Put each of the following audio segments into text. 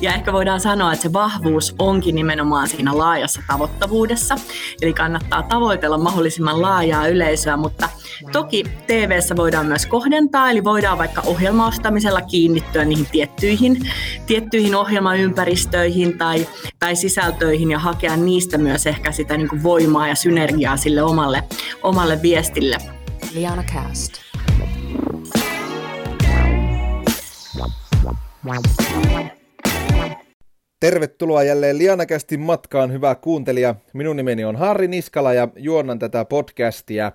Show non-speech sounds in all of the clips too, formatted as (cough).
Ja ehkä voidaan sanoa, että se vahvuus onkin nimenomaan siinä laajassa tavoittavuudessa. Eli kannattaa tavoitella mahdollisimman laajaa yleisöä, mutta toki tv voidaan myös kohdentaa, eli voidaan vaikka ohjelmaostamisella kiinnittyä niihin tiettyihin, tiettyihin ohjelmaympäristöihin tai, tai sisältöihin ja hakea niistä myös ehkä sitä niin kuin voimaa ja synergiaa sille omalle, omalle viestille. Liana Cast. Tervetuloa jälleen Lianakästin matkaan, hyvä kuuntelija. Minun nimeni on Harri Niskala ja juonnan tätä podcastia.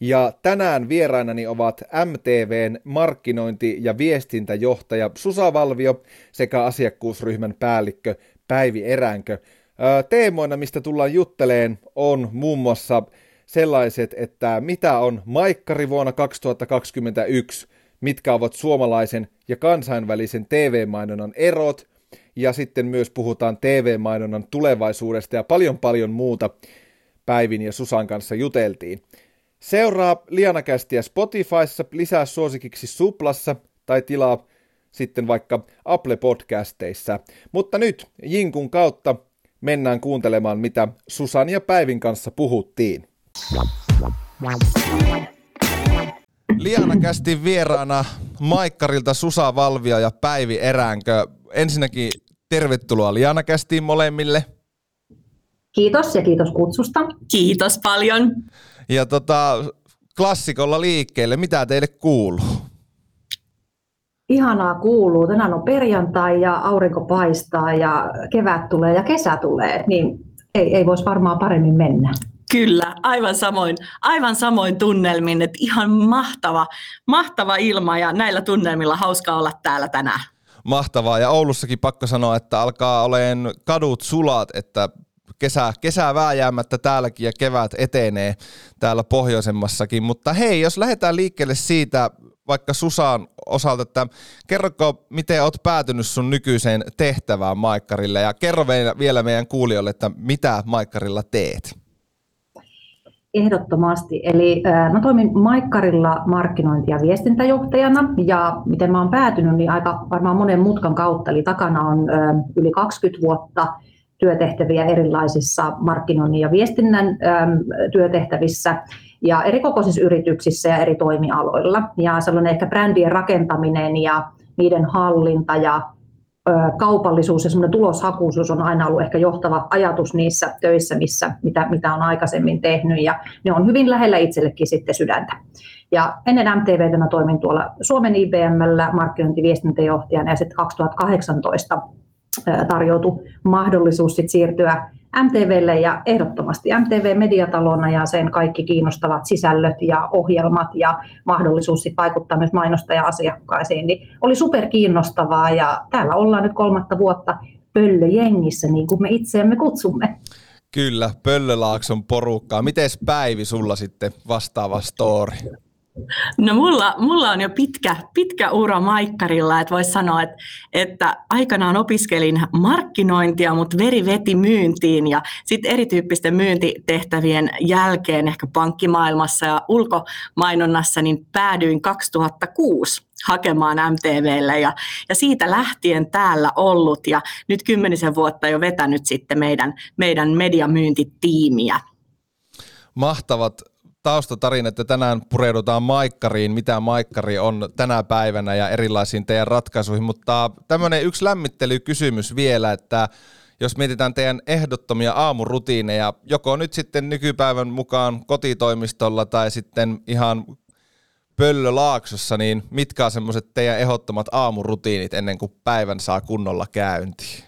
Ja tänään vierainani ovat MTVn markkinointi- ja viestintäjohtaja Susa Valvio sekä asiakkuusryhmän päällikkö Päivi Eränkö. Teemoina, mistä tullaan jutteleen, on muun muassa sellaiset, että mitä on Maikkari vuonna 2021, mitkä ovat suomalaisen ja kansainvälisen TV-mainonnan erot – ja sitten myös puhutaan TV-mainonnan tulevaisuudesta ja paljon paljon muuta Päivin ja Susan kanssa juteltiin. Seuraa Lianakästiä Spotifyssa, lisää suosikiksi Suplassa tai tilaa sitten vaikka Apple Podcasteissa. Mutta nyt Jinkun kautta mennään kuuntelemaan, mitä Susan ja Päivin kanssa puhuttiin. Liana kästi vieraana Maikkarilta Susa Valvia ja Päivi Eräänkö. Ensinnäkin tervetuloa Liana kästiin molemmille. Kiitos ja kiitos kutsusta. Kiitos paljon. Ja tota, klassikolla liikkeelle, mitä teille kuuluu? Ihanaa kuuluu. Tänään on perjantai ja aurinko paistaa ja kevät tulee ja kesä tulee, niin ei, ei voisi varmaan paremmin mennä. Kyllä, aivan samoin, aivan samoin tunnelmin, että ihan mahtava, mahtava ilma ja näillä tunnelmilla hauska olla täällä tänään. Mahtavaa ja Oulussakin pakko sanoa, että alkaa oleen kadut sulat, että kesä, kesä vääjäämättä täälläkin ja kevät etenee täällä pohjoisemmassakin. Mutta hei, jos lähdetään liikkeelle siitä vaikka Susaan osalta, että kerroko, miten oot päätynyt sun nykyiseen tehtävään Maikkarille ja kerro vielä meidän kuulijoille, että mitä Maikkarilla teet. Ehdottomasti. Eli mä toimin Maikkarilla markkinointi- ja viestintäjohtajana ja miten mä oon päätynyt, niin aika varmaan monen mutkan kautta. Eli takana on yli 20 vuotta työtehtäviä erilaisissa markkinoinnin ja viestinnän työtehtävissä ja erikokoisissa yrityksissä ja eri toimialoilla. Ja sellainen ehkä brändien rakentaminen ja niiden hallinta ja kaupallisuus ja semmoinen tuloshakuisuus on aina ollut ehkä johtava ajatus niissä töissä, missä, mitä, mitä on aikaisemmin tehnyt, ja ne on hyvin lähellä itsellekin sitten sydäntä. Ja ennen MTVtä mä toimin tuolla Suomen IBMllä markkinointiviestintäjohtajana, ja sitten 2018 tarjoutui mahdollisuus sit siirtyä MTVlle ja ehdottomasti MTV-mediatalona ja sen kaikki kiinnostavat sisällöt ja ohjelmat ja mahdollisuus sit vaikuttaa myös mainostaja-asiakkaisiin, niin oli super kiinnostavaa ja täällä ollaan nyt kolmatta vuotta pöllöjengissä, niin kuin me itseämme kutsumme. Kyllä, Pöllölaakson porukkaa. Miten Päivi sulla sitten vastaava story? No mulla, mulla on jo pitkä, pitkä ura Maikkarilla, että voisi sanoa, että, että aikanaan opiskelin markkinointia, mutta veri veti myyntiin ja sitten erityyppisten myyntitehtävien jälkeen ehkä pankkimaailmassa ja ulkomainonnassa niin päädyin 2006 hakemaan MTVlle ja, ja siitä lähtien täällä ollut ja nyt kymmenisen vuotta jo vetänyt sitten meidän, meidän mediamyyntitiimiä. Mahtavat taustatarinat ja tänään pureudutaan Maikkariin, mitä Maikkari on tänä päivänä ja erilaisiin teidän ratkaisuihin, mutta tämmöinen yksi lämmittelykysymys vielä, että jos mietitään teidän ehdottomia aamurutiineja, joko nyt sitten nykypäivän mukaan kotitoimistolla tai sitten ihan Pöllölaaksossa, niin mitkä on semmoiset teidän ehdottomat aamurutiinit ennen kuin päivän saa kunnolla käyntiin?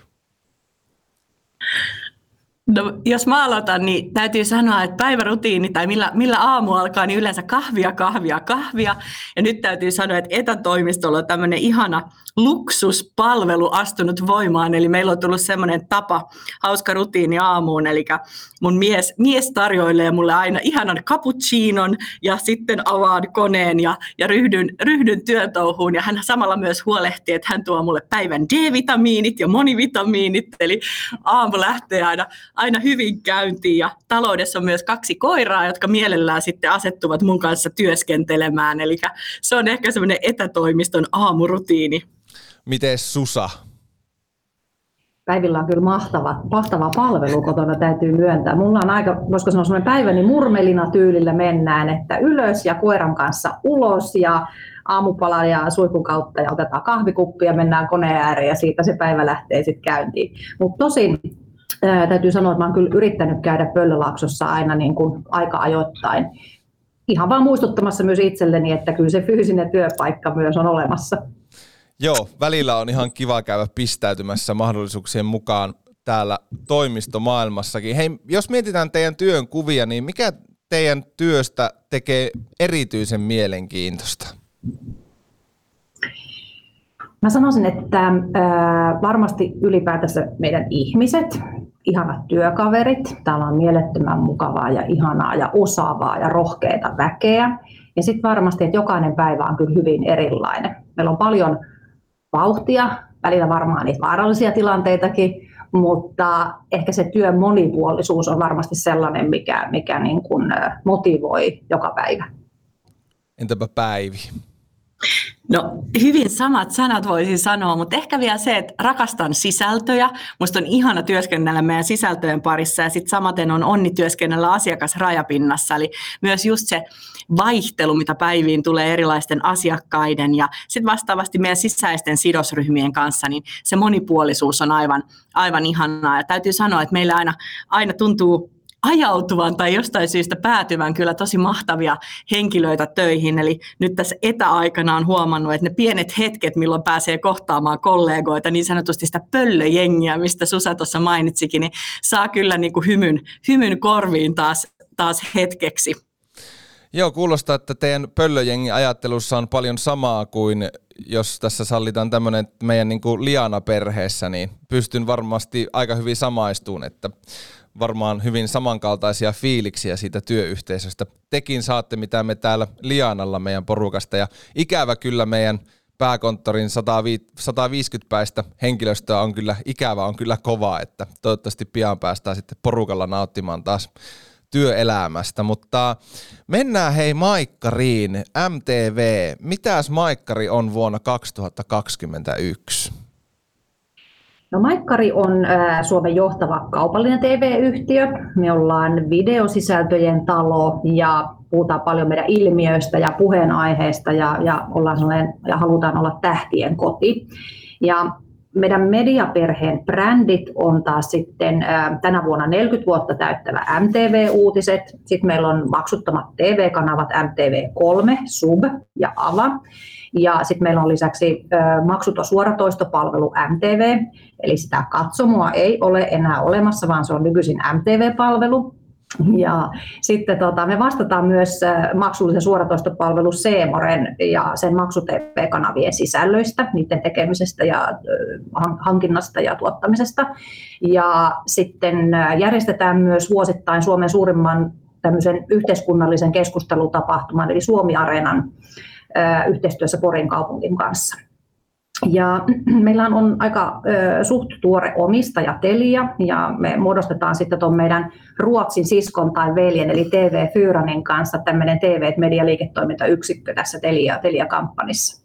No, jos mä aloitan, niin täytyy sanoa, että päivärutiini tai millä, millä aamu alkaa, niin yleensä kahvia, kahvia, kahvia. Ja nyt täytyy sanoa, että etätoimistolla on tämmöinen ihana luksuspalvelu astunut voimaan. Eli meillä on tullut semmoinen tapa, hauska rutiini aamuun. Eli mun mies, mies tarjoilee mulle aina ihanan cappuccinon ja sitten avaan koneen ja, ja ryhdyn, ryhdyn työtouhuun. Ja hän samalla myös huolehtii, että hän tuo mulle päivän D-vitamiinit ja monivitamiinit. Eli aamu lähtee aina aina hyvin käyntiin ja taloudessa on myös kaksi koiraa, jotka mielellään sitten asettuvat mun kanssa työskentelemään. Eli se on ehkä semmoinen etätoimiston aamurutiini. Miten Susa? Päivillä on kyllä mahtava, mahtava palvelu kotona, täytyy myöntää. Mulla on aika, voisiko sanoa sellainen päivä, niin murmelina tyylillä mennään, että ylös ja koiran kanssa ulos ja aamupala ja suihkun kautta ja otetaan kahvikuppi ja mennään koneen ääreen ja siitä se päivä lähtee sitten käyntiin. Mutta tosin ää, täytyy sanoa, että mä oon kyllä yrittänyt käydä Pöllölaaksossa aina niin kuin aika ajoittain. Ihan vaan muistuttamassa myös itselleni, että kyllä se fyysinen työpaikka myös on olemassa. Joo, välillä on ihan kiva käydä pistäytymässä mahdollisuuksien mukaan täällä toimistomaailmassakin. Hei, jos mietitään teidän työn kuvia, niin mikä teidän työstä tekee erityisen mielenkiintoista? Mä sanoisin, että varmasti ylipäätänsä meidän ihmiset, ihanat työkaverit, täällä on mielettömän mukavaa ja ihanaa ja osaavaa ja rohkeita väkeä. Ja sitten varmasti, että jokainen päivä on kyllä hyvin erilainen. Meillä on paljon vauhtia, välillä varmaan niitä vaarallisia tilanteitakin, mutta ehkä se työn monipuolisuus on varmasti sellainen, mikä, mikä niin kuin motivoi joka päivä. Entäpä Päivi? No hyvin samat sanat voisin sanoa, mutta ehkä vielä se, että rakastan sisältöjä. Musta on ihana työskennellä meidän sisältöjen parissa ja sitten samaten on onni työskennellä asiakasrajapinnassa. Eli myös just se vaihtelu, mitä päiviin tulee erilaisten asiakkaiden ja sitten vastaavasti meidän sisäisten sidosryhmien kanssa, niin se monipuolisuus on aivan, aivan ihanaa. Ja täytyy sanoa, että meillä aina, aina tuntuu ajautuvan tai jostain syystä päätyvän kyllä tosi mahtavia henkilöitä töihin. Eli nyt tässä etäaikana on huomannut, että ne pienet hetket, milloin pääsee kohtaamaan kollegoita, niin sanotusti sitä pöllöjengiä, mistä Susa tuossa mainitsikin, niin saa kyllä niin kuin hymyn, hymyn korviin taas, taas hetkeksi. Joo, kuulostaa, että teidän pöllöjengi ajattelussa on paljon samaa kuin jos tässä sallitaan tämmöinen meidän niin kuin Liana-perheessä, niin pystyn varmasti aika hyvin samaistuun, että varmaan hyvin samankaltaisia fiiliksiä siitä työyhteisöstä. Tekin saatte, mitä me täällä Lianalla meidän porukasta. Ja ikävä kyllä meidän pääkonttorin 150 päistä henkilöstöä on kyllä, ikävä on kyllä kovaa, että toivottavasti pian päästään sitten porukalla nauttimaan taas työelämästä, mutta mennään hei Maikkariin, MTV. Mitäs Maikkari on vuonna 2021? No Maikkari on Suomen johtava kaupallinen TV-yhtiö. Me ollaan videosisältöjen talo ja puhutaan paljon meidän ilmiöistä ja puheenaiheista ja, ja, ollaan ja halutaan olla tähtien koti. Ja meidän mediaperheen brändit on taas sitten tänä vuonna 40 vuotta täyttävä MTV-uutiset. Sitten meillä on maksuttomat TV-kanavat MTV3, Sub ja Ava. Ja sitten meillä on lisäksi maksuton suoratoistopalvelu MTV, eli sitä katsomoa ei ole enää olemassa, vaan se on nykyisin MTV-palvelu. Ja sitten tota, me vastataan myös maksullisen suoratoistopalvelu Seemoren ja sen maksu kanavien sisällöistä, niiden tekemisestä ja hankinnasta ja tuottamisesta. Ja sitten järjestetään myös vuosittain Suomen suurimman tämmöisen yhteiskunnallisen keskustelutapahtuman, eli Suomi-areenan yhteistyössä Porin kaupungin kanssa. Ja (clears throat) meillä on aika suht tuore omistaja Telia ja me muodostetaan sitten tuon meidän Ruotsin siskon tai veljen eli TV Fyranin kanssa tämmöinen TV-medialiiketoimintayksikkö tässä Telia, Telia-kampanissa.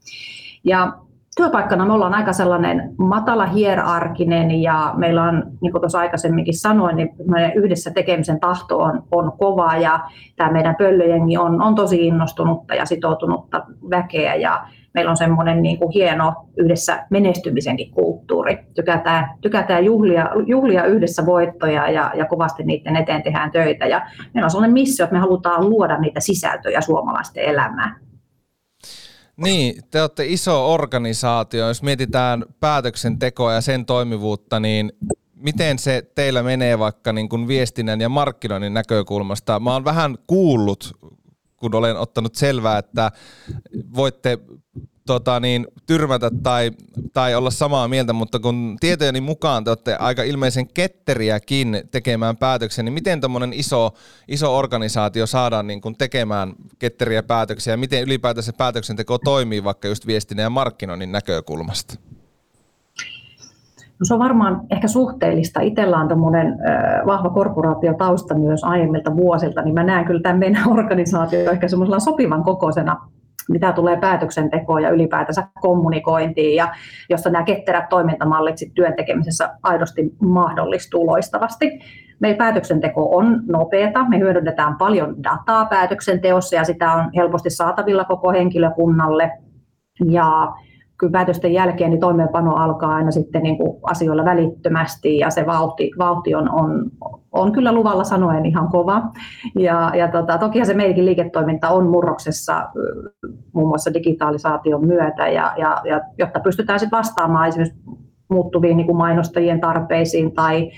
Ja työpaikkana me ollaan aika sellainen matala hierarkinen ja meillä on, niin kuin tuossa aikaisemminkin sanoin, niin yhdessä tekemisen tahto on, on kova ja tämä meidän pöllöjengi on, on tosi innostunutta ja sitoutunutta väkeä ja meillä on semmoinen niin kuin hieno yhdessä menestymisenkin kulttuuri. Tykätään, tykätään juhlia, juhlia yhdessä voittoja ja, ja kovasti niiden eteen tehdään töitä. Ja meillä on sellainen missio, että me halutaan luoda niitä sisältöjä suomalaisten elämään. Niin, te olette iso organisaatio. Jos mietitään päätöksentekoa ja sen toimivuutta, niin miten se teillä menee vaikka niin kuin viestinnän ja markkinoinnin näkökulmasta? Mä oon vähän kuullut kun olen ottanut selvää, että voitte tota niin, tyrmätä tai, tai olla samaa mieltä, mutta kun tietojeni mukaan te olette aika ilmeisen ketteriäkin tekemään päätöksiä, niin miten tuommoinen iso, iso organisaatio saadaan niin kuin tekemään ketteriä päätöksiä ja miten ylipäätänsä päätöksenteko toimii vaikka just viestinnän ja markkinoinnin näkökulmasta? No se on varmaan ehkä suhteellista. Itsellä on tämmöinen vahva korporaatiotausta myös aiemmilta vuosilta, niin mä näen kyllä tämän meidän organisaatio ehkä semmoisella sopivan kokoisena mitä tulee päätöksentekoon ja ylipäätänsä kommunikointiin, ja jossa nämä ketterät toimintamallit sit työn tekemisessä aidosti mahdollistuu loistavasti. Meidän päätöksenteko on nopeata, me hyödynnetään paljon dataa päätöksenteossa ja sitä on helposti saatavilla koko henkilökunnalle. Ja kyllä päätösten jälkeen niin toimeenpano alkaa aina sitten niin kuin asioilla välittömästi ja se vauhti, vauhti on, on, on kyllä luvalla sanoen ihan kova. Ja, ja tota, toki se meidänkin liiketoiminta on murroksessa muun muassa digitalisaation myötä ja, ja, ja jotta pystytään sitten vastaamaan esimerkiksi muuttuviin niin kuin mainostajien tarpeisiin tai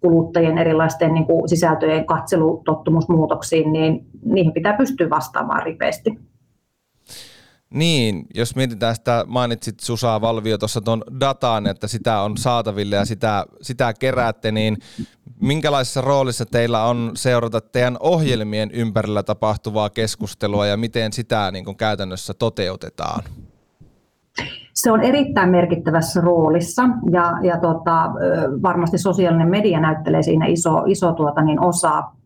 kuluttajien erilaisten niin kuin sisältöjen katselutottumusmuutoksiin, niin niihin pitää pystyä vastaamaan ripeästi. Niin, jos mietitään sitä, mainitsit Susa Valvio tuossa tuon dataan, että sitä on saataville ja sitä, sitä keräätte, niin minkälaisessa roolissa teillä on seurata teidän ohjelmien ympärillä tapahtuvaa keskustelua ja miten sitä niin kuin käytännössä toteutetaan? Se on erittäin merkittävässä roolissa ja, ja tota, varmasti sosiaalinen media näyttelee siinä iso, iso tuota, niin osaa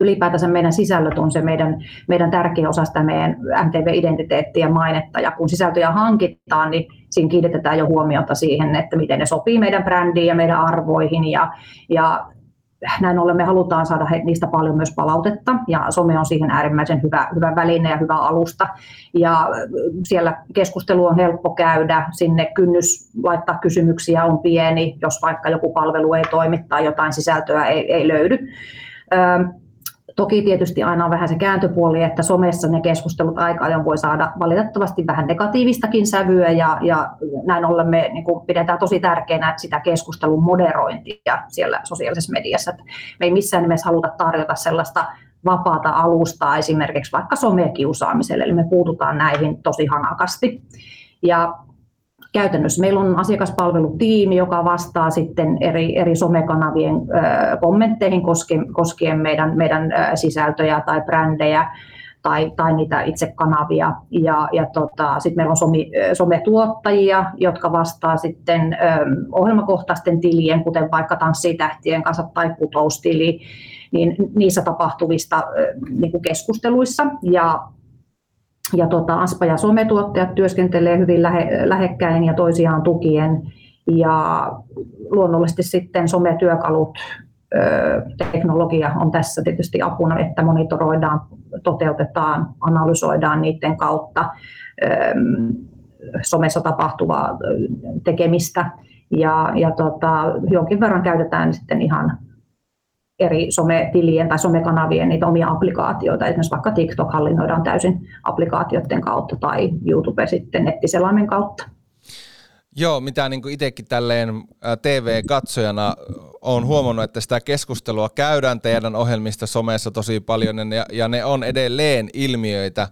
ylipäätänsä meidän sisällöt on se meidän, meidän tärkeä osa sitä meidän MTV-identiteettiä ja mainetta. Ja kun sisältöjä hankitaan, niin siinä kiinnitetään jo huomiota siihen, että miten ne sopii meidän brändiin ja meidän arvoihin. Ja, ja näin ollen me halutaan saada niistä paljon myös palautetta ja some on siihen äärimmäisen hyvä, hyvä väline ja hyvä alusta. Ja siellä keskustelu on helppo käydä, sinne kynnys laittaa kysymyksiä on pieni, jos vaikka joku palvelu ei toimi tai jotain sisältöä ei, ei löydy. Toki tietysti aina on vähän se kääntöpuoli, että somessa ne keskustelut aika ajoin voi saada valitettavasti vähän negatiivistakin sävyä ja, ja näin ollen me niin kuin pidetään tosi tärkeänä sitä keskustelun moderointia siellä sosiaalisessa mediassa. Että me ei missään nimessä haluta tarjota sellaista vapaata alustaa esimerkiksi vaikka somekiusaamiselle, eli me puututaan näihin tosi hanakasti. Ja käytännössä meillä on asiakaspalvelutiimi, joka vastaa sitten eri, eri somekanavien kommentteihin koskien, koskien meidän, meidän sisältöjä tai brändejä tai, tai niitä itse kanavia. Ja, ja tota, sitten meillä on somi, sometuottajia, jotka vastaa sitten ö, ohjelmakohtaisten tilien, kuten vaikka Tanssitähtien kanssa tai Kutoustili, niin niissä tapahtuvista ö, niin keskusteluissa. Ja ja tota, Aspa ja sometuottajat työskentelee hyvin lähe, lähekkäin ja toisiaan tukien. Ja luonnollisesti sitten sometyökalut, teknologia on tässä tietysti apuna, että monitoroidaan, toteutetaan, analysoidaan niiden kautta somessa tapahtuvaa tekemistä. Ja, ja tota, jonkin verran käytetään sitten ihan eri sometilien tai somekanavien niitä omia applikaatioita. Esimerkiksi vaikka TikTok hallinnoidaan täysin applikaatioiden kautta tai YouTube sitten nettiselaimen kautta. Joo, mitä niin itsekin tälleen TV-katsojana on huomannut, että sitä keskustelua käydään teidän ohjelmista somessa tosi paljon ja, ja ne on edelleen ilmiöitä,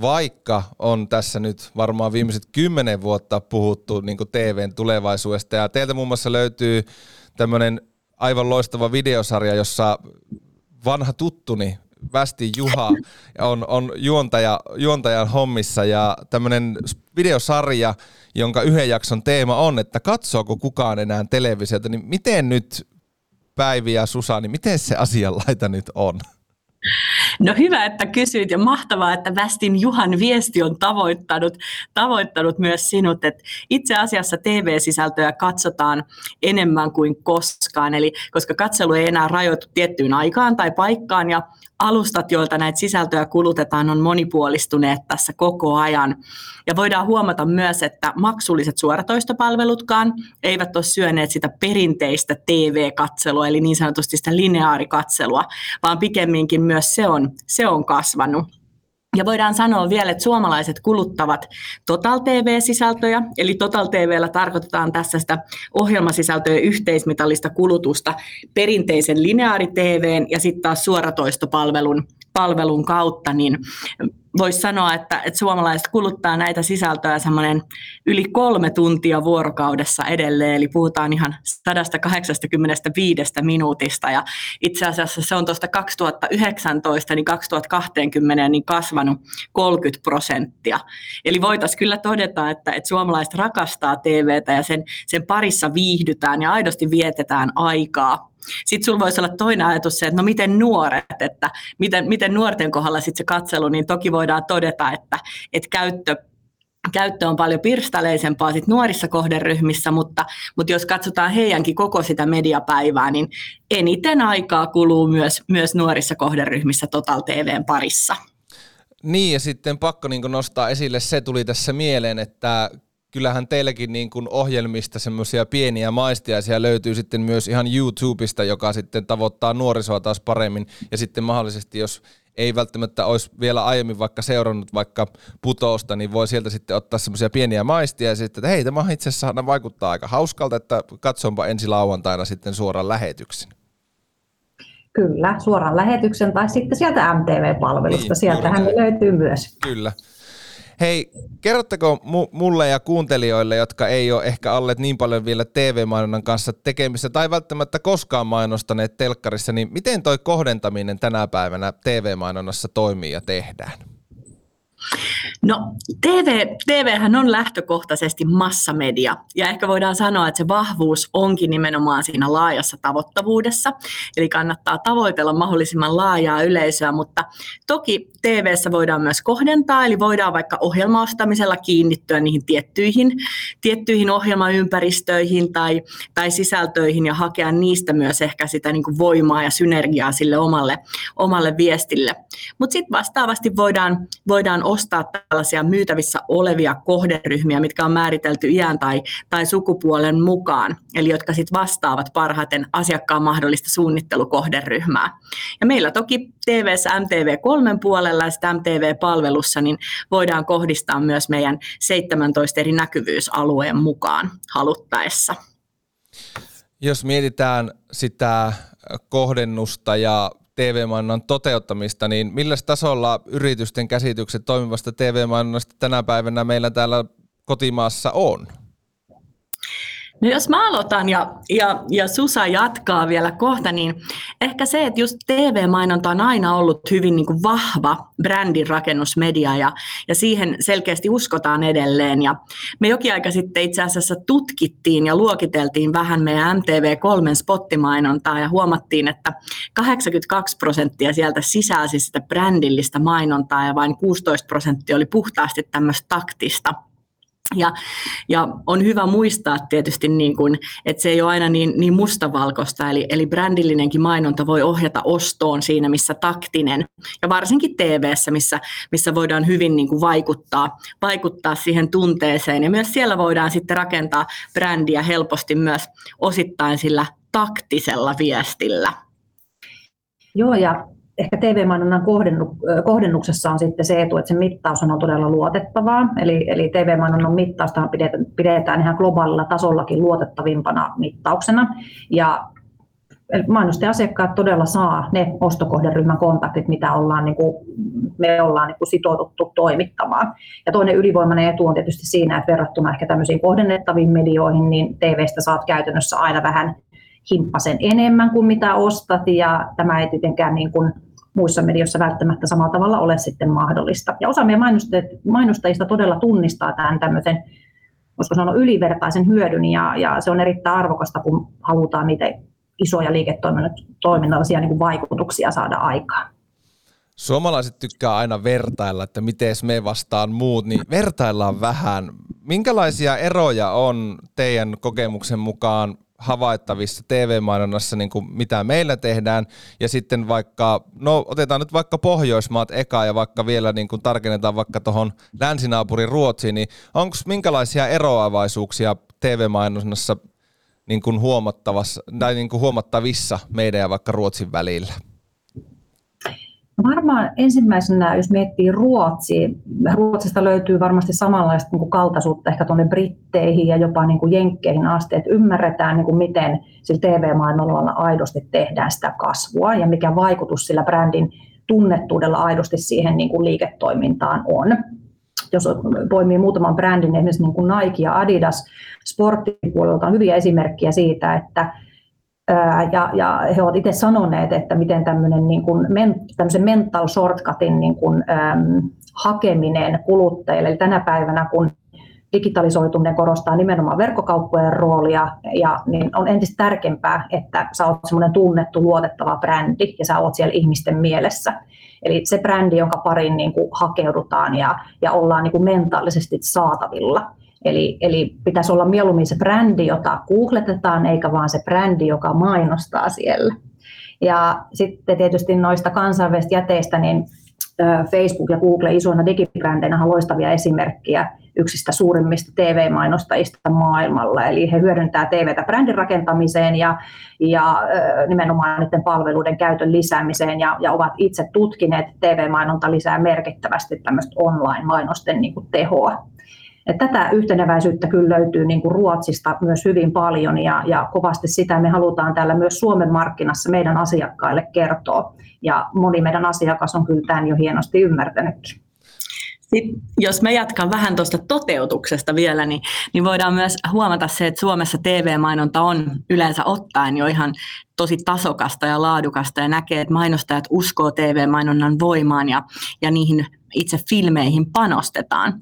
vaikka on tässä nyt varmaan viimeiset kymmenen vuotta puhuttu niin TVn tulevaisuudesta ja teiltä muun muassa löytyy tämmöinen aivan loistava videosarja, jossa vanha tuttuni Västi Juha on, on juontaja, juontajan hommissa ja tämmöinen videosarja, jonka yhden jakson teema on, että katsoako kukaan enää televisiota, niin miten nyt Päivi ja Susani, miten se asianlaita nyt on? No hyvä, että kysyit ja mahtavaa, että Västin Juhan viesti on tavoittanut, tavoittanut myös sinut. Että itse asiassa TV-sisältöä katsotaan enemmän kuin koskaan, eli koska katselu ei enää rajoitu tiettyyn aikaan tai paikkaan ja alustat, joilta näitä sisältöjä kulutetaan, on monipuolistuneet tässä koko ajan. Ja voidaan huomata myös, että maksulliset suoratoistopalvelutkaan eivät ole syöneet sitä perinteistä TV-katselua, eli niin sanotusti sitä lineaarikatselua, vaan pikemminkin myös se on, se on kasvanut. Ja voidaan sanoa vielä, että suomalaiset kuluttavat Total TV-sisältöjä, eli Total TVllä tarkoitetaan tässä sitä ohjelmasisältöjen yhteismitallista kulutusta perinteisen lineaari TVn ja sitten taas suoratoistopalvelun palvelun kautta, niin voisi sanoa, että, että suomalaiset kuluttaa näitä sisältöjä semmoinen yli kolme tuntia vuorokaudessa edelleen, eli puhutaan ihan 185 minuutista, ja itse asiassa se on tuosta 2019 niin 2020 niin kasvanut 30 prosenttia. Eli voitaisiin kyllä todeta, että, että suomalaiset rakastaa TVtä ja sen, sen parissa viihdytään ja aidosti vietetään aikaa, Sitten sulla voisi olla toinen ajatus se, että no miten nuoret, että miten, miten nuorten kohdalla sitten se katselu, niin toki voidaan todeta, että, että käyttö käyttö on paljon pirstaleisempaa sit nuorissa kohderyhmissä, mutta, mutta jos katsotaan heidänkin koko sitä mediapäivää, niin eniten aikaa kuluu myös, myös nuorissa kohderyhmissä Total TVn parissa. Niin ja sitten pakko niin nostaa esille, se tuli tässä mieleen, että kyllähän teilläkin niin kuin ohjelmista semmoisia pieniä maistiaisia löytyy sitten myös ihan YouTubesta, joka sitten tavoittaa nuorisoa taas paremmin. Ja sitten mahdollisesti, jos ei välttämättä olisi vielä aiemmin vaikka seurannut vaikka putousta, niin voi sieltä sitten ottaa semmoisia pieniä maistia ja sitten, että hei, tämä itse asiassa vaikuttaa aika hauskalta, että katsonpa ensi lauantaina sitten suoran lähetyksen. Kyllä, suoran lähetyksen tai sitten sieltä MTV-palvelusta, niin, sieltähän ne löytyy myös. Kyllä. Hei, kerrotteko mulle ja kuuntelijoille, jotka ei ole ehkä olleet niin paljon vielä TV-mainonnan kanssa tekemistä tai välttämättä koskaan mainostaneet telkkarissa, niin miten toi kohdentaminen tänä päivänä TV-mainonnassa toimii ja tehdään? No TV, TVhän on lähtökohtaisesti massamedia ja ehkä voidaan sanoa, että se vahvuus onkin nimenomaan siinä laajassa tavoittavuudessa. Eli kannattaa tavoitella mahdollisimman laajaa yleisöä, mutta toki TVssä voidaan myös kohdentaa, eli voidaan vaikka ohjelmaostamisella kiinnittyä niihin tiettyihin, tiettyihin ohjelmaympäristöihin tai, tai sisältöihin ja hakea niistä myös ehkä sitä niin kuin voimaa ja synergiaa sille omalle, omalle viestille. Mutta sitten vastaavasti voidaan, voidaan ostaa tällaisia myytävissä olevia kohderyhmiä, mitkä on määritelty iän tai, tai sukupuolen mukaan, eli jotka sitten vastaavat parhaiten asiakkaan mahdollista suunnittelukohderyhmää. Ja meillä toki TVssä MTV3 puolella ja MTV-palvelussa niin voidaan kohdistaa myös meidän 17 eri näkyvyysalueen mukaan haluttaessa. Jos mietitään sitä kohdennusta ja TV-mainonnan toteuttamista, niin millä tasolla yritysten käsitykset toimivasta TV-mainonnasta tänä päivänä meillä täällä kotimaassa on? No jos mä aloitan ja, ja, ja Susa jatkaa vielä kohta, niin ehkä se, että just TV-mainonta on aina ollut hyvin niin kuin vahva brändin rakennusmedia ja, ja siihen selkeästi uskotaan edelleen. Ja me jokin aika sitten itse asiassa tutkittiin ja luokiteltiin vähän meidän MTV3 spottimainontaa ja huomattiin, että 82 prosenttia sieltä sisälsi sitä brändillistä mainontaa ja vain 16 prosenttia oli puhtaasti tämmöistä taktista ja, ja on hyvä muistaa tietysti, niin kuin, että se ei ole aina niin, niin mustavalkoista, eli, eli brändillinenkin mainonta voi ohjata ostoon siinä, missä taktinen, ja varsinkin tv missä, missä voidaan hyvin niin kuin vaikuttaa, vaikuttaa siihen tunteeseen, ja myös siellä voidaan sitten rakentaa brändiä helposti myös osittain sillä taktisella viestillä. Joo, ja ehkä TV-mainonnan kohdennuksessa on sitten se etu, että se mittaus on todella luotettavaa. Eli, eli TV-mainonnan mittausta pidetään, pidetään ihan globaalilla tasollakin luotettavimpana mittauksena. Ja mainostaja-asiakkaat todella saa ne ostokohderyhmän kontaktit, mitä ollaan, niin kuin, me ollaan niin kuin sitouduttu toimittamaan. Ja toinen ylivoimainen etu on tietysti siinä, että verrattuna ehkä tämmöisiin kohdennettaviin medioihin, niin TVstä saat käytännössä aina vähän himppasen enemmän kuin mitä ostat, ja tämä ei tietenkään niin kuin muissa medioissa välttämättä samalla tavalla ole sitten mahdollista. Ja osa meidän mainostajista todella tunnistaa tämän tämmöisen, voisiko sanoa ylivertaisen hyödyn, ja, ja se on erittäin arvokasta, kun halutaan niitä isoja liiketoiminnallisia niin kuin vaikutuksia saada aikaan. Suomalaiset tykkää aina vertailla, että miten me vastaan muut, niin vertaillaan vähän. Minkälaisia eroja on teidän kokemuksen mukaan havaittavissa TV-mainonnassa, niin kuin mitä meillä tehdään, ja sitten vaikka, no otetaan nyt vaikka Pohjoismaat eka, ja vaikka vielä niin kuin tarkennetaan vaikka tuohon länsinaapurin Ruotsiin, niin onko minkälaisia eroavaisuuksia TV-mainonnassa niin kuin huomattavassa, tai niin kuin huomattavissa meidän ja vaikka Ruotsin välillä? Varmaan ensimmäisenä, jos miettii Ruotsia, Ruotsista löytyy varmasti samanlaista niin kuin kaltaisuutta ehkä tuonne Britteihin ja jopa niin kuin Jenkkeihin asti, että ymmärretään, niin kuin miten sillä TV-maailmalla aidosti tehdään sitä kasvua ja mikä vaikutus sillä brändin tunnettuudella aidosti siihen niin kuin liiketoimintaan on. Jos poimii muutaman brändin, esimerkiksi niin kuin Nike ja Adidas sporttipuolelta on hyviä esimerkkejä siitä, että ja, ja he ovat itse sanoneet, että miten tämmöinen niin kuin, tämmöisen mental shortcutin niin kuin, äm, hakeminen kuluttajille, eli tänä päivänä kun digitalisoituminen korostaa nimenomaan verkkokauppojen roolia ja niin on entistä tärkeämpää, että sä oot semmoinen tunnettu, luotettava brändi ja sä oot siellä ihmisten mielessä. Eli se brändi, jonka parin niin kuin hakeudutaan ja, ja ollaan niin kuin mentaalisesti saatavilla. Eli, eli pitäisi olla mieluummin se brändi, jota googletetaan, eikä vaan se brändi, joka mainostaa siellä. Ja sitten tietysti noista kansainvälisistä jäteistä, niin Facebook ja Google isoina digibrändeinä on loistavia esimerkkejä yksistä suurimmista TV-mainostajista maailmalla. Eli he hyödyntävät TVtä brändin rakentamiseen ja, ja nimenomaan niiden palveluiden käytön lisäämiseen ja, ja ovat itse tutkineet, että TV-mainonta lisää merkittävästi tämmöistä online-mainosten niin tehoa. Et tätä yhteneväisyyttä kyllä löytyy niin kuin Ruotsista myös hyvin paljon ja, ja kovasti sitä me halutaan täällä myös Suomen markkinassa meidän asiakkaille kertoa. Ja moni meidän asiakas on kyllä tämän jo hienosti ymmärtänytkin. Sitten, jos me jatkan vähän tuosta toteutuksesta vielä, niin, niin voidaan myös huomata se, että Suomessa TV-mainonta on yleensä ottaen jo ihan tosi tasokasta ja laadukasta ja näkee, että mainostajat uskoo TV-mainonnan voimaan ja, ja niihin itse filmeihin panostetaan.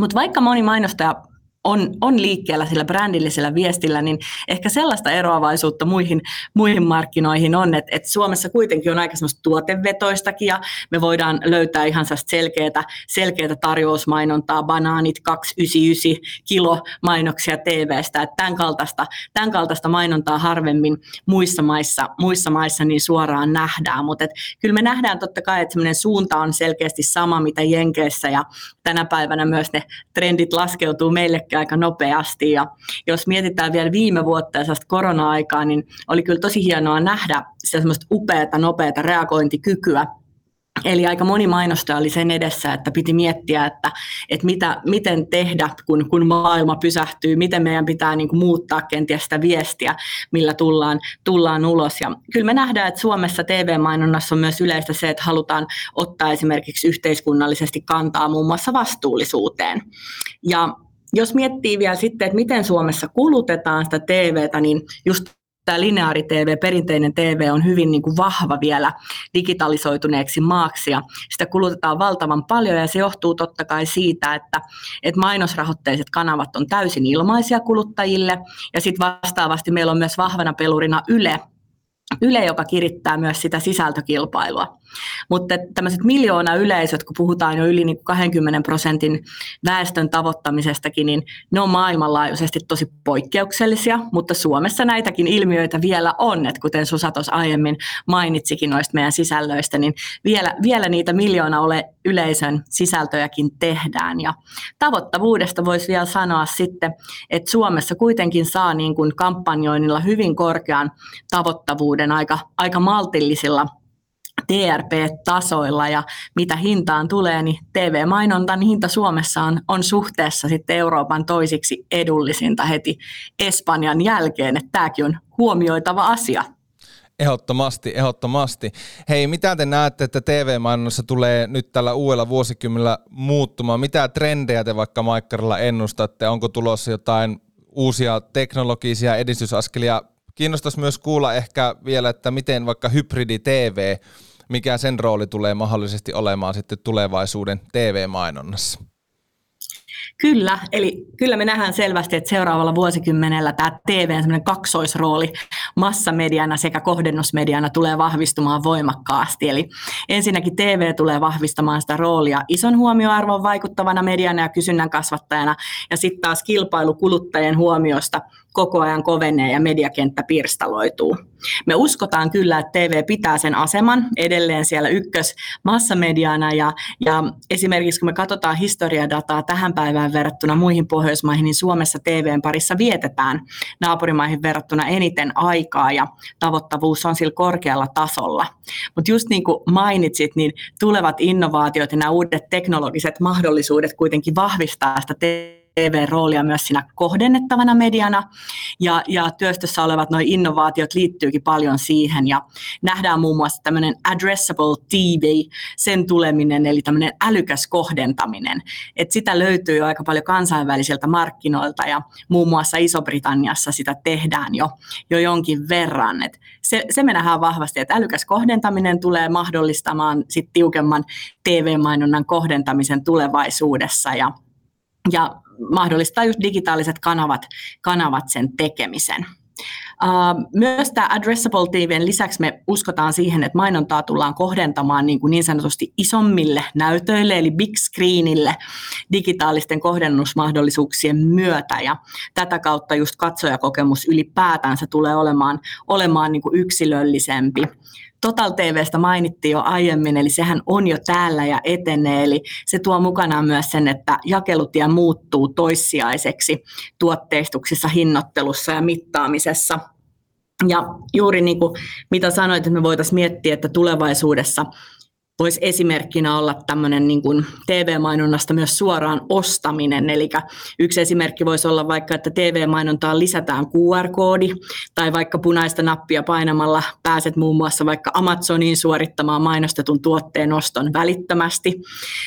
Mutta vaikka moni mainostaja on, on liikkeellä sillä brändillisellä viestillä, niin ehkä sellaista eroavaisuutta muihin, muihin markkinoihin on, että, että Suomessa kuitenkin on aika semmoista tuotevetoistakin ja me voidaan löytää ihan selkeää, selkeää tarjousmainontaa, banaanit 299 kilo mainoksia TVstä, että tämän kaltaista, tämän kaltaista mainontaa harvemmin muissa maissa, muissa maissa niin suoraan nähdään, mutta kyllä me nähdään totta kai, että semmoinen suunta on selkeästi sama mitä Jenkeissä. Ja tänä päivänä myös ne trendit laskeutuu meillekin aika nopeasti. Ja jos mietitään vielä viime vuotta ja korona-aikaa, niin oli kyllä tosi hienoa nähdä semmoista upeata, nopeata reagointikykyä Eli aika moni mainostaja oli sen edessä, että piti miettiä, että, että mitä, miten tehdä, kun, kun maailma pysähtyy, miten meidän pitää niin kuin, muuttaa kenties sitä viestiä, millä tullaan, tullaan ulos. Ja kyllä me nähdään, että Suomessa TV-mainonnassa on myös yleistä se, että halutaan ottaa esimerkiksi yhteiskunnallisesti kantaa muun muassa vastuullisuuteen. Ja jos miettii vielä sitten, että miten Suomessa kulutetaan sitä TVtä, niin just tämä lineaari-TV, perinteinen TV on hyvin niin kuin vahva vielä digitalisoituneeksi maaksi ja sitä kulutetaan valtavan paljon ja se johtuu totta kai siitä, että, että mainosrahoitteiset kanavat on täysin ilmaisia kuluttajille ja sitten vastaavasti meillä on myös vahvana pelurina Yle, Yle, joka kirittää myös sitä sisältökilpailua. Mutta tämmöiset miljoona yleisöt, kun puhutaan jo yli niin 20 prosentin väestön tavoittamisestakin, niin ne on maailmanlaajuisesti tosi poikkeuksellisia, mutta Suomessa näitäkin ilmiöitä vielä on, että kuten Susa tuossa aiemmin mainitsikin noista meidän sisällöistä, niin vielä, vielä niitä miljoona ole yleisön sisältöjäkin tehdään. Ja tavoittavuudesta voisi vielä sanoa sitten, että Suomessa kuitenkin saa niin kuin kampanjoinnilla hyvin korkean tavoittavuuden aika, aika maltillisilla TRP-tasoilla ja mitä hintaan tulee, niin TV-mainontan hinta Suomessa on, on suhteessa sitten Euroopan toisiksi edullisinta heti Espanjan jälkeen, että tämäkin on huomioitava asia. Ehdottomasti, ehdottomasti. Hei, mitä te näette, että TV-mainonnassa tulee nyt tällä uudella vuosikymmenellä muuttumaan? Mitä trendejä te vaikka Maikkarilla ennustatte? Onko tulossa jotain uusia teknologisia edistysaskelia? Kiinnostaisi myös kuulla ehkä vielä, että miten vaikka hybridi-TV mikä sen rooli tulee mahdollisesti olemaan sitten tulevaisuuden TV-mainonnassa? Kyllä, eli kyllä me nähdään selvästi, että seuraavalla vuosikymmenellä tämä TV on kaksoisrooli massamediana sekä kohdennusmediana tulee vahvistumaan voimakkaasti. Eli ensinnäkin TV tulee vahvistamaan sitä roolia ison huomioarvon vaikuttavana mediana ja kysynnän kasvattajana, ja sitten taas kilpailu kuluttajien huomiosta koko ajan kovenee ja mediakenttä pirstaloituu. Me uskotaan kyllä, että TV pitää sen aseman edelleen siellä ykkös massamediana ja, ja esimerkiksi kun me katsotaan historiadataa tähän päivään verrattuna muihin Pohjoismaihin, niin Suomessa TVn parissa vietetään naapurimaihin verrattuna eniten aikaa ja tavoittavuus on sillä korkealla tasolla. Mutta just niin kuin mainitsit, niin tulevat innovaatiot ja nämä uudet teknologiset mahdollisuudet kuitenkin vahvistaa sitä TV-roolia myös siinä kohdennettavana mediana, ja, ja työstössä olevat noin innovaatiot liittyykin paljon siihen, ja nähdään muun muassa tämmöinen addressable TV, sen tuleminen, eli tämmöinen älykäs kohdentaminen, että sitä löytyy jo aika paljon kansainvälisiltä markkinoilta, ja muun muassa Iso-Britanniassa sitä tehdään jo, jo jonkin verran, että se, se me nähdään vahvasti, että älykäs kohdentaminen tulee mahdollistamaan sit tiukemman TV-mainonnan kohdentamisen tulevaisuudessa, ja ja mahdollistaa just digitaaliset kanavat, kanavat sen tekemisen. Myös tämä Addressable TVn lisäksi me uskotaan siihen, että mainontaa tullaan kohdentamaan niin, kuin niin sanotusti isommille näytöille, eli big screenille digitaalisten kohdennusmahdollisuuksien myötä, ja tätä kautta just katsojakokemus ylipäätänsä tulee olemaan, olemaan niin kuin yksilöllisempi. Total TVstä mainittiin jo aiemmin, eli sehän on jo täällä ja etenee, eli se tuo mukanaan myös sen, että jakelutie muuttuu toissijaiseksi tuotteistuksissa, hinnoittelussa ja mittaamisessa. Ja juuri niin kuin mitä sanoit, että me voitaisiin miettiä, että tulevaisuudessa voisi esimerkkinä olla tämmöinen niin kuin TV-mainonnasta myös suoraan ostaminen. Eli yksi esimerkki voisi olla vaikka, että TV-mainontaan lisätään QR-koodi tai vaikka punaista nappia painamalla pääset muun muassa vaikka Amazoniin suorittamaan mainostetun tuotteen oston välittömästi.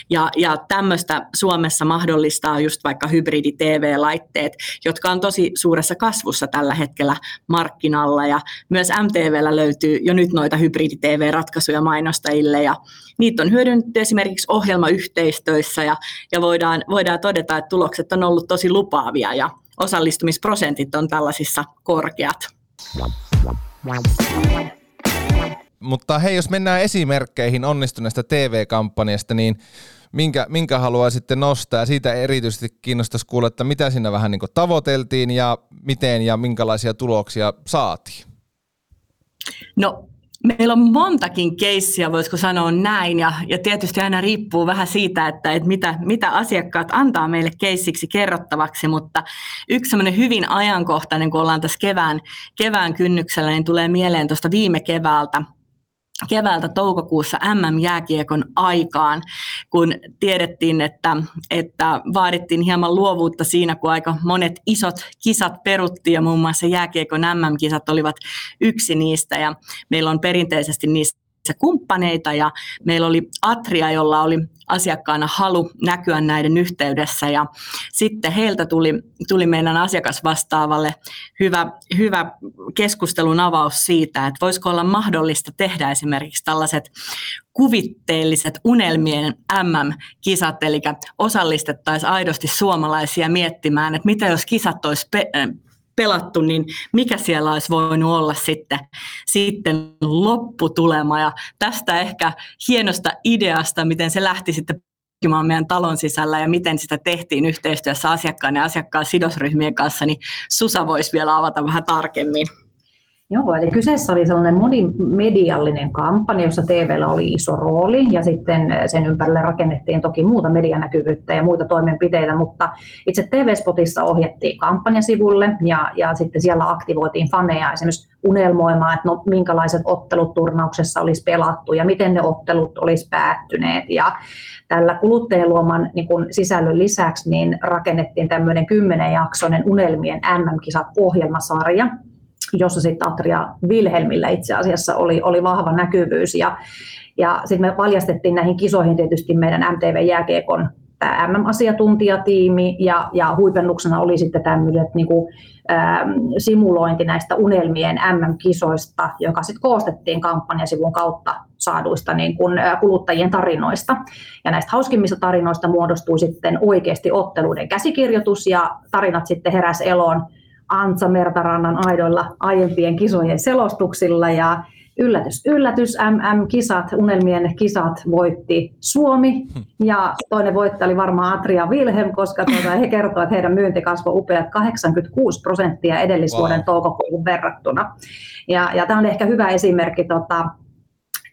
Ja, ja tämmöistä Suomessa mahdollistaa just vaikka hybridi-TV-laitteet, jotka on tosi suuressa kasvussa tällä hetkellä markkinalla. Ja myös MTVllä löytyy jo nyt noita hybridi-TV-ratkaisuja mainostajille ja niitä on hyödynnetty esimerkiksi ohjelmayhteistöissä ja, ja voidaan, voidaan todeta, että tulokset on ollut tosi lupaavia ja osallistumisprosentit on tällaisissa korkeat. Mutta hei, jos mennään esimerkkeihin onnistuneesta TV-kampanjasta, niin minkä, minkä haluaa sitten nostaa. Siitä erityisesti kiinnostaisi kuulla, että mitä siinä vähän niin tavoiteltiin ja miten ja minkälaisia tuloksia saatiin. No Meillä on montakin keissiä, voisiko sanoa näin, ja, ja tietysti aina riippuu vähän siitä, että, että mitä, mitä asiakkaat antaa meille keissiksi kerrottavaksi, mutta yksi semmoinen hyvin ajankohtainen, kun ollaan tässä kevään, kevään kynnyksellä, niin tulee mieleen tuosta viime keväältä, keväältä toukokuussa MM-jääkiekon aikaan, kun tiedettiin, että, että vaadittiin hieman luovuutta siinä, kun aika monet isot kisat peruttiin ja muun muassa jääkiekon MM-kisat olivat yksi niistä. Ja meillä on perinteisesti niistä kumppaneita ja meillä oli Atria, jolla oli asiakkaana halu näkyä näiden yhteydessä. Ja sitten heiltä tuli, tuli meidän asiakasvastaavalle hyvä, hyvä keskustelun avaus siitä, että voisiko olla mahdollista tehdä esimerkiksi tällaiset kuvitteelliset unelmien MM-kisat, eli osallistettaisiin aidosti suomalaisia miettimään, että mitä jos kisat olisi pelattu, niin mikä siellä olisi voinut olla sitten, sitten lopputulema. Ja tästä ehkä hienosta ideasta, miten se lähti sitten meidän talon sisällä ja miten sitä tehtiin yhteistyössä asiakkaan ja asiakkaan sidosryhmien kanssa, niin Susa voisi vielä avata vähän tarkemmin. Joo, eli kyseessä oli sellainen monimediallinen kampanja, jossa TVllä oli iso rooli ja sitten sen ympärille rakennettiin toki muuta medianäkyvyyttä ja muita toimenpiteitä, mutta itse TV-spotissa ohjattiin kampanjasivulle ja, ja sitten siellä aktivoitiin faneja esimerkiksi unelmoimaan, että no, minkälaiset ottelut turnauksessa olisi pelattu ja miten ne ottelut olisi päättyneet. Ja tällä kuluttajien luoman niin kun sisällön lisäksi niin rakennettiin tämmöinen kymmenen jaksoinen unelmien MM-kisat ohjelmasarja, jossa sitten Atria Wilhelmillä itse asiassa oli, oli vahva näkyvyys. Ja, ja sitten me valjastettiin näihin kisoihin tietysti meidän MTV-jääkiekon tämä MM-asiantuntijatiimi ja, ja huipennuksena oli sitten tämmöinen niin kuin, ä, simulointi näistä unelmien MM-kisoista, joka sitten koostettiin kampanjasivun kautta saaduista niin kuin, ä, kuluttajien tarinoista. Ja näistä hauskimmista tarinoista muodostui sitten oikeasti otteluiden käsikirjoitus ja tarinat sitten heräs eloon Antsa Mertarannan aidoilla aiempien kisojen selostuksilla ja yllätys, yllätys, MM-kisat, unelmien kisat voitti Suomi ja toinen voittaja oli varmaan Atria Wilhelm, koska tuota, he kertovat, että heidän myynti kasvoi upeat 86 prosenttia edellisvuoden wow. toukokuun verrattuna. Ja, ja tämä on ehkä hyvä esimerkki tota,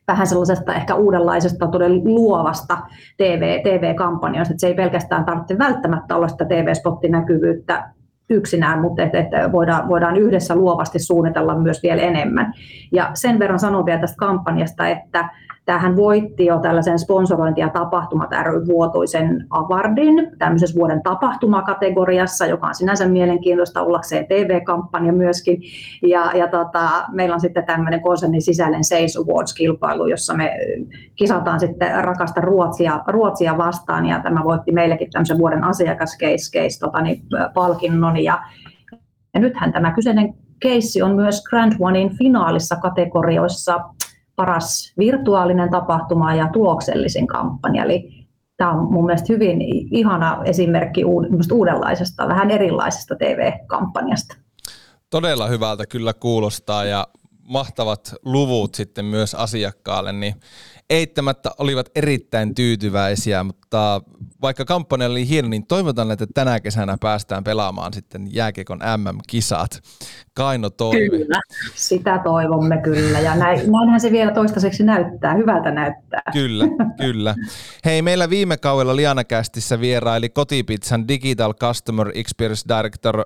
vähän sellaisesta ehkä uudenlaisesta todella luovasta TV, TV-kampanjasta, että se ei pelkästään tarvitse välttämättä olla sitä TV-spottinäkyvyyttä yksinään, mutta että, että voidaan, voidaan yhdessä luovasti suunnitella myös vielä enemmän. Ja sen verran sanon vielä tästä kampanjasta, että Tähän voitti jo tällaisen sponsorointi- ja tapahtumat ry vuotuisen avardin tämmöisessä vuoden tapahtumakategoriassa, joka on sinänsä mielenkiintoista ollakseen TV-kampanja myöskin. Ja, ja tota, meillä on sitten tämmöinen konsernin sisäinen Seis Awards-kilpailu, jossa me kisataan sitten rakasta Ruotsia, Ruotsia vastaan, ja tämä voitti meillekin tämmöisen vuoden asiakaskeis tota, niin, palkinnon. Ja, ja nythän tämä kyseinen keissi on myös Grand Onein finaalissa kategorioissa paras virtuaalinen tapahtuma ja tuloksellisin kampanja. Eli tämä on mun mielestä hyvin ihana esimerkki uudenlaisesta, vähän erilaisesta TV-kampanjasta. Todella hyvältä kyllä kuulostaa ja mahtavat luvut sitten myös asiakkaalle, niin eittämättä olivat erittäin tyytyväisiä, mutta vaikka kampanja oli hieno, niin toivotan, että tänä kesänä päästään pelaamaan sitten jääkiekon MM-kisat. Kaino toive. Kyllä, sitä toivomme kyllä ja näin, näinhän se vielä toistaiseksi näyttää, hyvältä näyttää. Kyllä, (laughs) kyllä. Hei, meillä viime kaudella Lianakästissä vieraili Kotipizzan Digital Customer Experience Director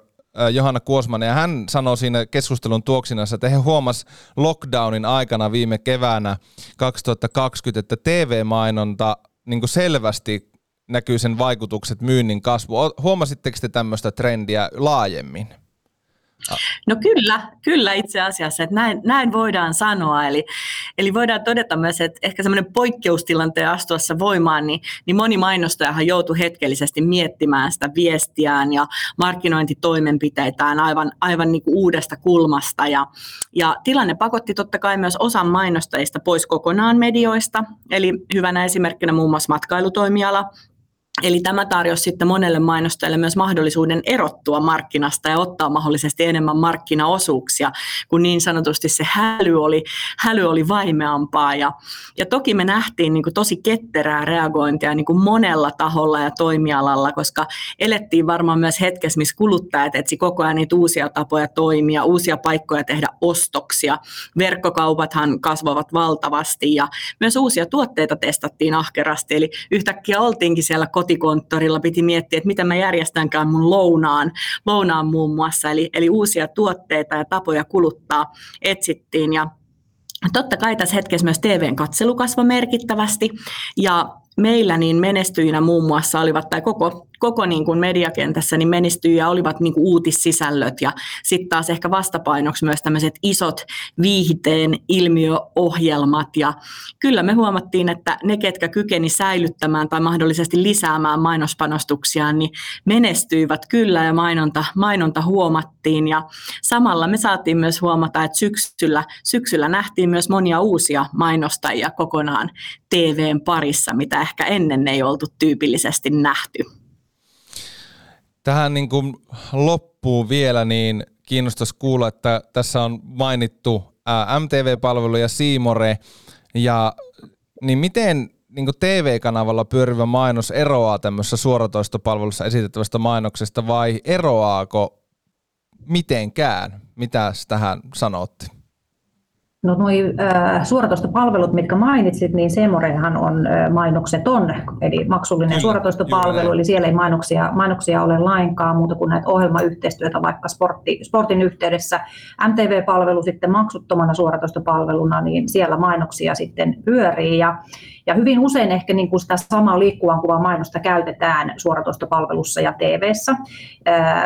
Johanna Kuosman, ja hän sanoi siinä keskustelun tuoksinassa, että he huomas lockdownin aikana viime keväänä 2020, että TV-mainonta niin selvästi näkyy sen vaikutukset myynnin kasvu. Huomasitteko te tämmöistä trendiä laajemmin? No kyllä, kyllä itse asiassa, että näin, näin voidaan sanoa. Eli, eli voidaan todeta myös, että ehkä semmoinen poikkeustilanteen astuessa voimaan, niin, niin moni mainostajahan joutui hetkellisesti miettimään sitä viestiään ja markkinointitoimenpiteitään aivan, aivan niin kuin uudesta kulmasta. Ja, ja tilanne pakotti totta kai myös osan mainostajista pois kokonaan medioista. Eli hyvänä esimerkkinä muun muassa matkailutoimiala, Eli tämä tarjosi sitten monelle mainostajalle myös mahdollisuuden erottua markkinasta ja ottaa mahdollisesti enemmän markkinaosuuksia, kun niin sanotusti se häly oli, häly oli vaimeampaa. Ja, ja toki me nähtiin niin kuin tosi ketterää reagointia niin kuin monella taholla ja toimialalla, koska elettiin varmaan myös hetkessä, missä kuluttajat etsi koko ajan niitä uusia tapoja toimia, uusia paikkoja tehdä ostoksia. Verkkokaupathan kasvavat valtavasti ja myös uusia tuotteita testattiin ahkerasti, eli yhtäkkiä oltiinkin siellä kotikonttorilla piti miettiä, että miten mä järjestänkään mun lounaan, lounaan muun muassa. Eli, eli uusia tuotteita ja tapoja kuluttaa etsittiin ja Totta kai tässä hetkessä myös TVn katselu kasvoi merkittävästi ja meillä niin menestyjinä muun muassa olivat, tai koko koko niin kuin mediakentässä niin menestyjiä olivat niin kuin uutissisällöt ja sitten taas ehkä vastapainoksi myös tämmöiset isot viihteen ilmiöohjelmat ja kyllä me huomattiin, että ne, ketkä kykeni säilyttämään tai mahdollisesti lisäämään mainospanostuksia, niin menestyivät kyllä ja mainonta, mainonta huomattiin ja samalla me saatiin myös huomata, että syksyllä, syksyllä nähtiin myös monia uusia mainostajia kokonaan TVn parissa, mitä ehkä ennen ei oltu tyypillisesti nähty. Tähän niin kuin loppuun vielä, niin kiinnostaisi kuulla, että tässä on mainittu MTV-palvelu ja Siimore, ja niin miten niin TV-kanavalla pyörivä mainos eroaa tämmöisessä suoratoistopalvelussa esitettävästä mainoksesta vai eroaako mitenkään? Mitä tähän sanotte? No nuo äh, suoratoistopalvelut, mitkä mainitsit, niin Semorehan on äh, mainokseton, eli maksullinen kyllä, suoratoistopalvelu, kyllä. eli siellä ei mainoksia, mainoksia ole lainkaan muuta kuin näitä ohjelmayhteistyötä vaikka sportti, sportin yhteydessä. MTV-palvelu sitten maksuttomana suoratoistopalveluna, niin siellä mainoksia sitten pyörii ja ja hyvin usein ehkä niin kuin sitä samaa liikkuvan kuvan mainosta käytetään suoratoistopalvelussa ja TV-ssä.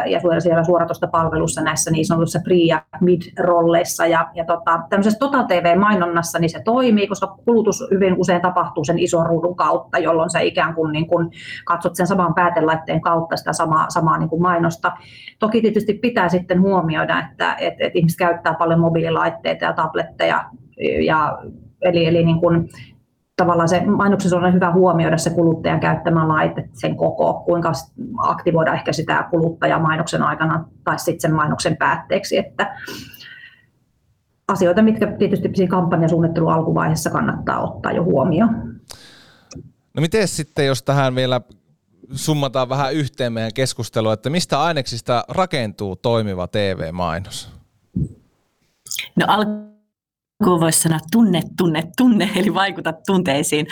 Ja siellä suoratoistopalvelussa näissä niin sanotussa pre- ja mid-rolleissa. Ja, ja tota, tämmöisessä Total TV-mainonnassa niin se toimii, koska kulutus hyvin usein tapahtuu sen ison ruudun kautta, jolloin sä ikään kuin, niin kuin katsot sen saman päätelaitteen kautta sitä samaa, samaa niin kuin mainosta. Toki tietysti pitää sitten huomioida, että, että, että ihmiset käyttää paljon mobiililaitteita ja tabletteja ja Eli, eli niin kuin tavallaan se mainoksessa on hyvä huomioida se kuluttajan käyttämä laite, sen koko, kuinka aktivoida ehkä sitä kuluttajaa mainoksen aikana tai sitten sen mainoksen päätteeksi, että asioita, mitkä tietysti siinä kampanjasuunnittelun alkuvaiheessa kannattaa ottaa jo huomioon. No miten sitten, jos tähän vielä summataan vähän yhteen meidän keskustelua, että mistä aineksista rakentuu toimiva TV-mainos? No al- kun voisi sanoa tunne, tunne, tunne, eli vaikuta tunteisiin.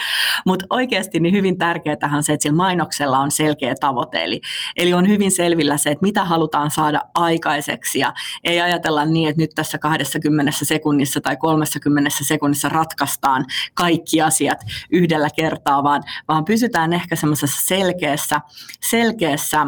Mutta oikeasti niin hyvin tärkeää on se, että sillä mainoksella on selkeä tavoite. Eli, eli on hyvin selvillä se, että mitä halutaan saada aikaiseksi. Ja ei ajatella niin, että nyt tässä 20 sekunnissa tai 30 sekunnissa ratkaistaan kaikki asiat yhdellä kertaa, vaan, vaan pysytään ehkä semmoisessa selkeässä, selkeässä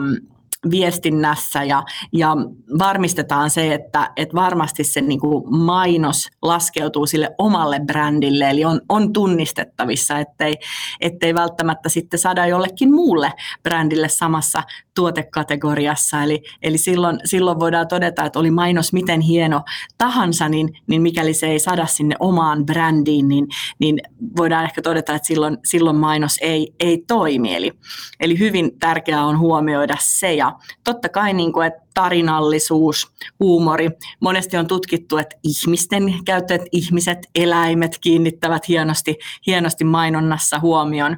viestinnässä ja, ja varmistetaan se, että, että varmasti se niin kuin mainos laskeutuu sille omalle brändille, eli on, on tunnistettavissa, ettei, ettei välttämättä sitten saada jollekin muulle brändille samassa tuotekategoriassa. Eli, eli silloin, silloin voidaan todeta, että oli mainos miten hieno tahansa, niin, niin mikäli se ei sada sinne omaan brändiin, niin, niin voidaan ehkä todeta, että silloin, silloin mainos ei, ei toimi. Eli, eli hyvin tärkeää on huomioida se. Ja totta kai niin kuin, että tarinallisuus, huumori. Monesti on tutkittu, että ihmisten käyttäjät, ihmiset, eläimet kiinnittävät hienosti, hienosti mainonnassa huomioon.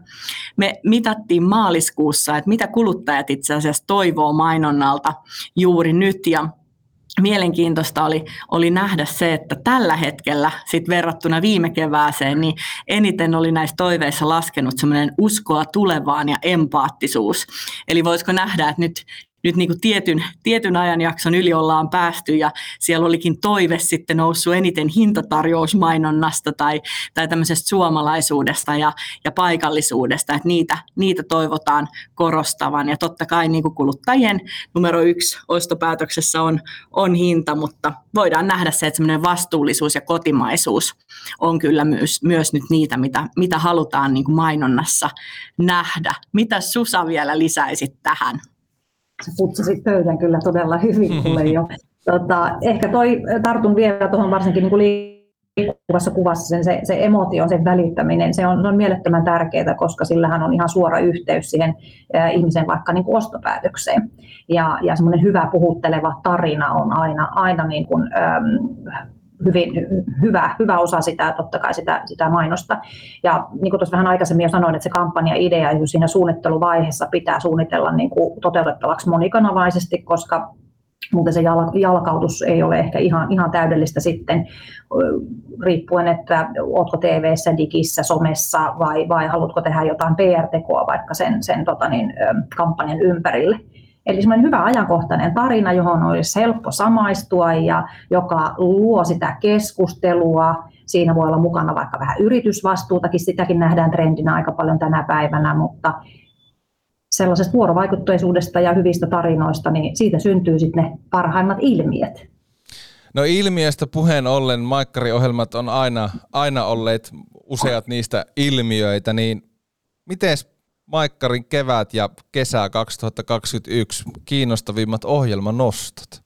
Me mitattiin maaliskuussa, että mitä kuluttajat itse asiassa toivoo mainonnalta juuri nyt ja mielenkiintoista oli, oli nähdä se, että tällä hetkellä sit verrattuna viime kevääseen, niin eniten oli näissä toiveissa laskenut semmoinen uskoa tulevaan ja empaattisuus. Eli voisiko nähdä, että nyt nyt niin kuin tietyn, tietyn ajanjakson yli ollaan päästy ja siellä olikin toive sitten noussut eniten hintatarjousmainonnasta tai, tai tämmöisestä suomalaisuudesta ja, ja paikallisuudesta, että niitä, niitä toivotaan korostavan ja totta kai niin kuin kuluttajien numero yksi ostopäätöksessä on, on hinta, mutta voidaan nähdä se, että semmoinen vastuullisuus ja kotimaisuus on kyllä myös, myös nyt niitä, mitä, mitä halutaan niin kuin mainonnassa nähdä. Mitä Susa vielä lisäisit tähän? Sä putsasit pöydän kyllä todella hyvin kuule jo. (laughs) Tota, ehkä toi, tartun vielä tuohon varsinkin niin kuin liikkuvassa kuvassa sen, se, se emotio, sen välittäminen, se on, se on mielettömän tärkeää, koska sillähän on ihan suora yhteys siihen äh, ihmisen vaikka niin kuin ostopäätökseen. Ja, ja semmoinen hyvä puhutteleva tarina on aina, aina niin kuin, ähm, hyvin hyvä, hyvä osa sitä, totta kai sitä, sitä mainosta. Ja niin kuin tuossa vähän aikaisemmin jo sanoin, että se kampanja-idea jo siinä suunnitteluvaiheessa pitää suunnitella niin kuin toteutettavaksi monikanavaisesti, koska mutta se jalkautus ei ole ehkä ihan, ihan täydellistä sitten, riippuen, että oletko tv digissä, somessa vai, vai haluatko tehdä jotain PR-tekoa vaikka sen, sen tota niin, kampanjan ympärille. Eli semmoinen hyvä ajankohtainen tarina, johon olisi helppo samaistua ja joka luo sitä keskustelua. Siinä voi olla mukana vaikka vähän yritysvastuutakin, sitäkin nähdään trendinä aika paljon tänä päivänä, mutta sellaisesta vuorovaikutteisuudesta ja hyvistä tarinoista, niin siitä syntyy sitten ne parhaimmat ilmiöt. No ilmiöstä puheen ollen, Maikkari-ohjelmat on aina, aina olleet useat niistä ilmiöitä, niin miten Maikkarin kevät ja kesä 2021 kiinnostavimmat ohjelmanostot?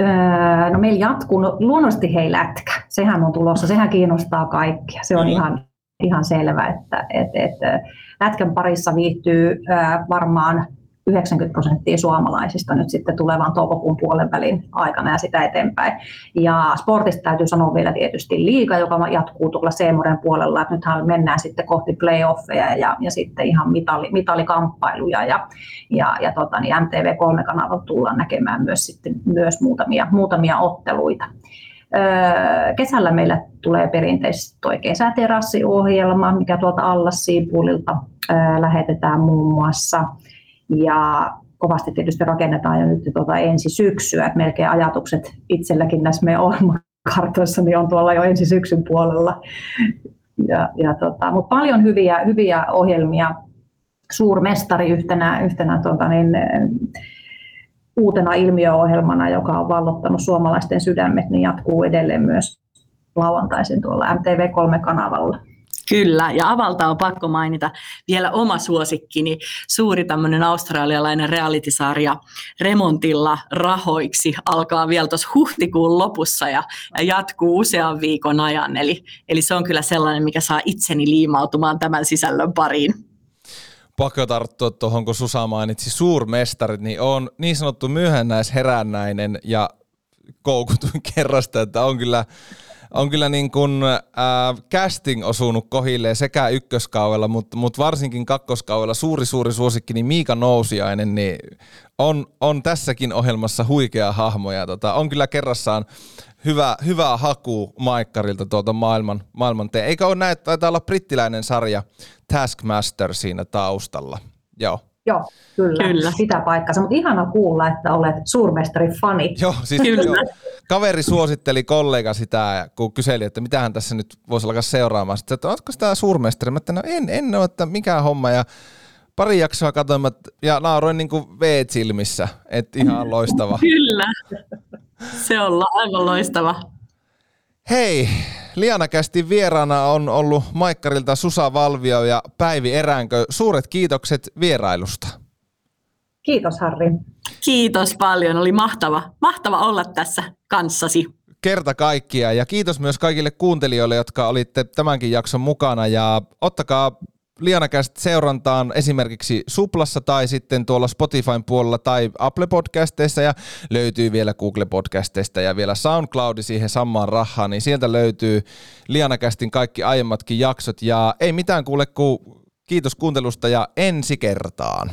Öö, no meillä jatkuu, no, luonnollisesti hei lätkä, sehän on tulossa, sehän kiinnostaa kaikkia, se on mm. ihan, ihan selvä, että et, et, lätkän parissa viihtyy öö, varmaan 90 prosenttia suomalaisista nyt sitten tulevan toukokuun puolen välin aikana ja sitä eteenpäin. Ja sportista täytyy sanoa vielä tietysti liiga, joka jatkuu tuolla Seemoren puolella, että nythän mennään sitten kohti playoffeja ja, ja sitten ihan mitali, mitalikamppailuja ja, ja, ja tota, niin MTV3-kanavalta tullaan näkemään myös, sitten, myös muutamia, muutamia otteluita. Öö, kesällä meillä tulee perinteisesti tuo kesäterassiohjelma, mikä tuolta Allassiipulilta öö, lähetetään muun muassa – ja kovasti tietysti rakennetaan jo nyt tuota ensi syksyä, että melkein ajatukset itselläkin näissä meidän ohjelmakartoissa niin on tuolla jo ensi syksyn puolella. Ja, ja tota, mutta paljon hyviä, hyviä ohjelmia. Suurmestari yhtenä, yhtenä tuota niin, uutena ilmiöohjelmana, joka on vallottanut suomalaisten sydämet, niin jatkuu edelleen myös lauantaisin tuolla MTV3-kanavalla. Kyllä, ja Avalta on pakko mainita vielä oma suosikkini, suuri tämmöinen australialainen realitysarja Remontilla rahoiksi alkaa vielä tuossa huhtikuun lopussa ja, ja jatkuu usean viikon ajan, eli, eli se on kyllä sellainen, mikä saa itseni liimautumaan tämän sisällön pariin. Pakko tarttua tuohon, kun Susa mainitsi suurmestarit, niin on niin sanottu myöhennäisherännäinen ja koukutuin (laughs) kerrasta, että on kyllä on kyllä niin kuin, äh, casting osunut kohille sekä ykköskaudella, mutta, mutta varsinkin kakkoskaudella suuri suuri suosikki, niin Miika Nousiainen, niin on, on tässäkin ohjelmassa huikea hahmo ja tota, on kyllä kerrassaan hyvä, hyvää haku Maikkarilta tuolta maailman, maailman te. Eikä ole näin, taitaa olla brittiläinen sarja Taskmaster siinä taustalla. Joo. Joo, kyllä, kyllä. sitä paikkansa. Mutta ihana kuulla, että olet suurmestari-fani. Joo, siis kyllä. Joo. Kaveri suositteli kollega sitä, kun kyseli, että mitä hän tässä nyt voisi alkaa seuraamaan. Sitten, että oletko tämä suurmestari? Mä että no en, en ole, että mikä homma. Ja pari jaksoa katsoin ja nauroin niin kuin veet silmissä, että ihan loistava. Kyllä, se on aivan loistava. Hei, Lianakästi vieraana on ollut Maikkarilta Susa Valvio ja Päivi Eräänkö. Suuret kiitokset vierailusta. Kiitos Harri. Kiitos paljon, oli mahtava, mahtava olla tässä kanssasi. Kerta kaikkia ja kiitos myös kaikille kuuntelijoille, jotka olitte tämänkin jakson mukana ja ottakaa Lianakäst seurantaan esimerkiksi Suplassa tai sitten tuolla Spotifyn puolella tai Apple Podcasteissa ja löytyy vielä Google Podcasteista ja vielä SoundCloudi siihen samaan rahaan, niin sieltä löytyy Lianakästin kaikki aiemmatkin jaksot ja ei mitään kuule, kun kiitos kuuntelusta ja ensi kertaan.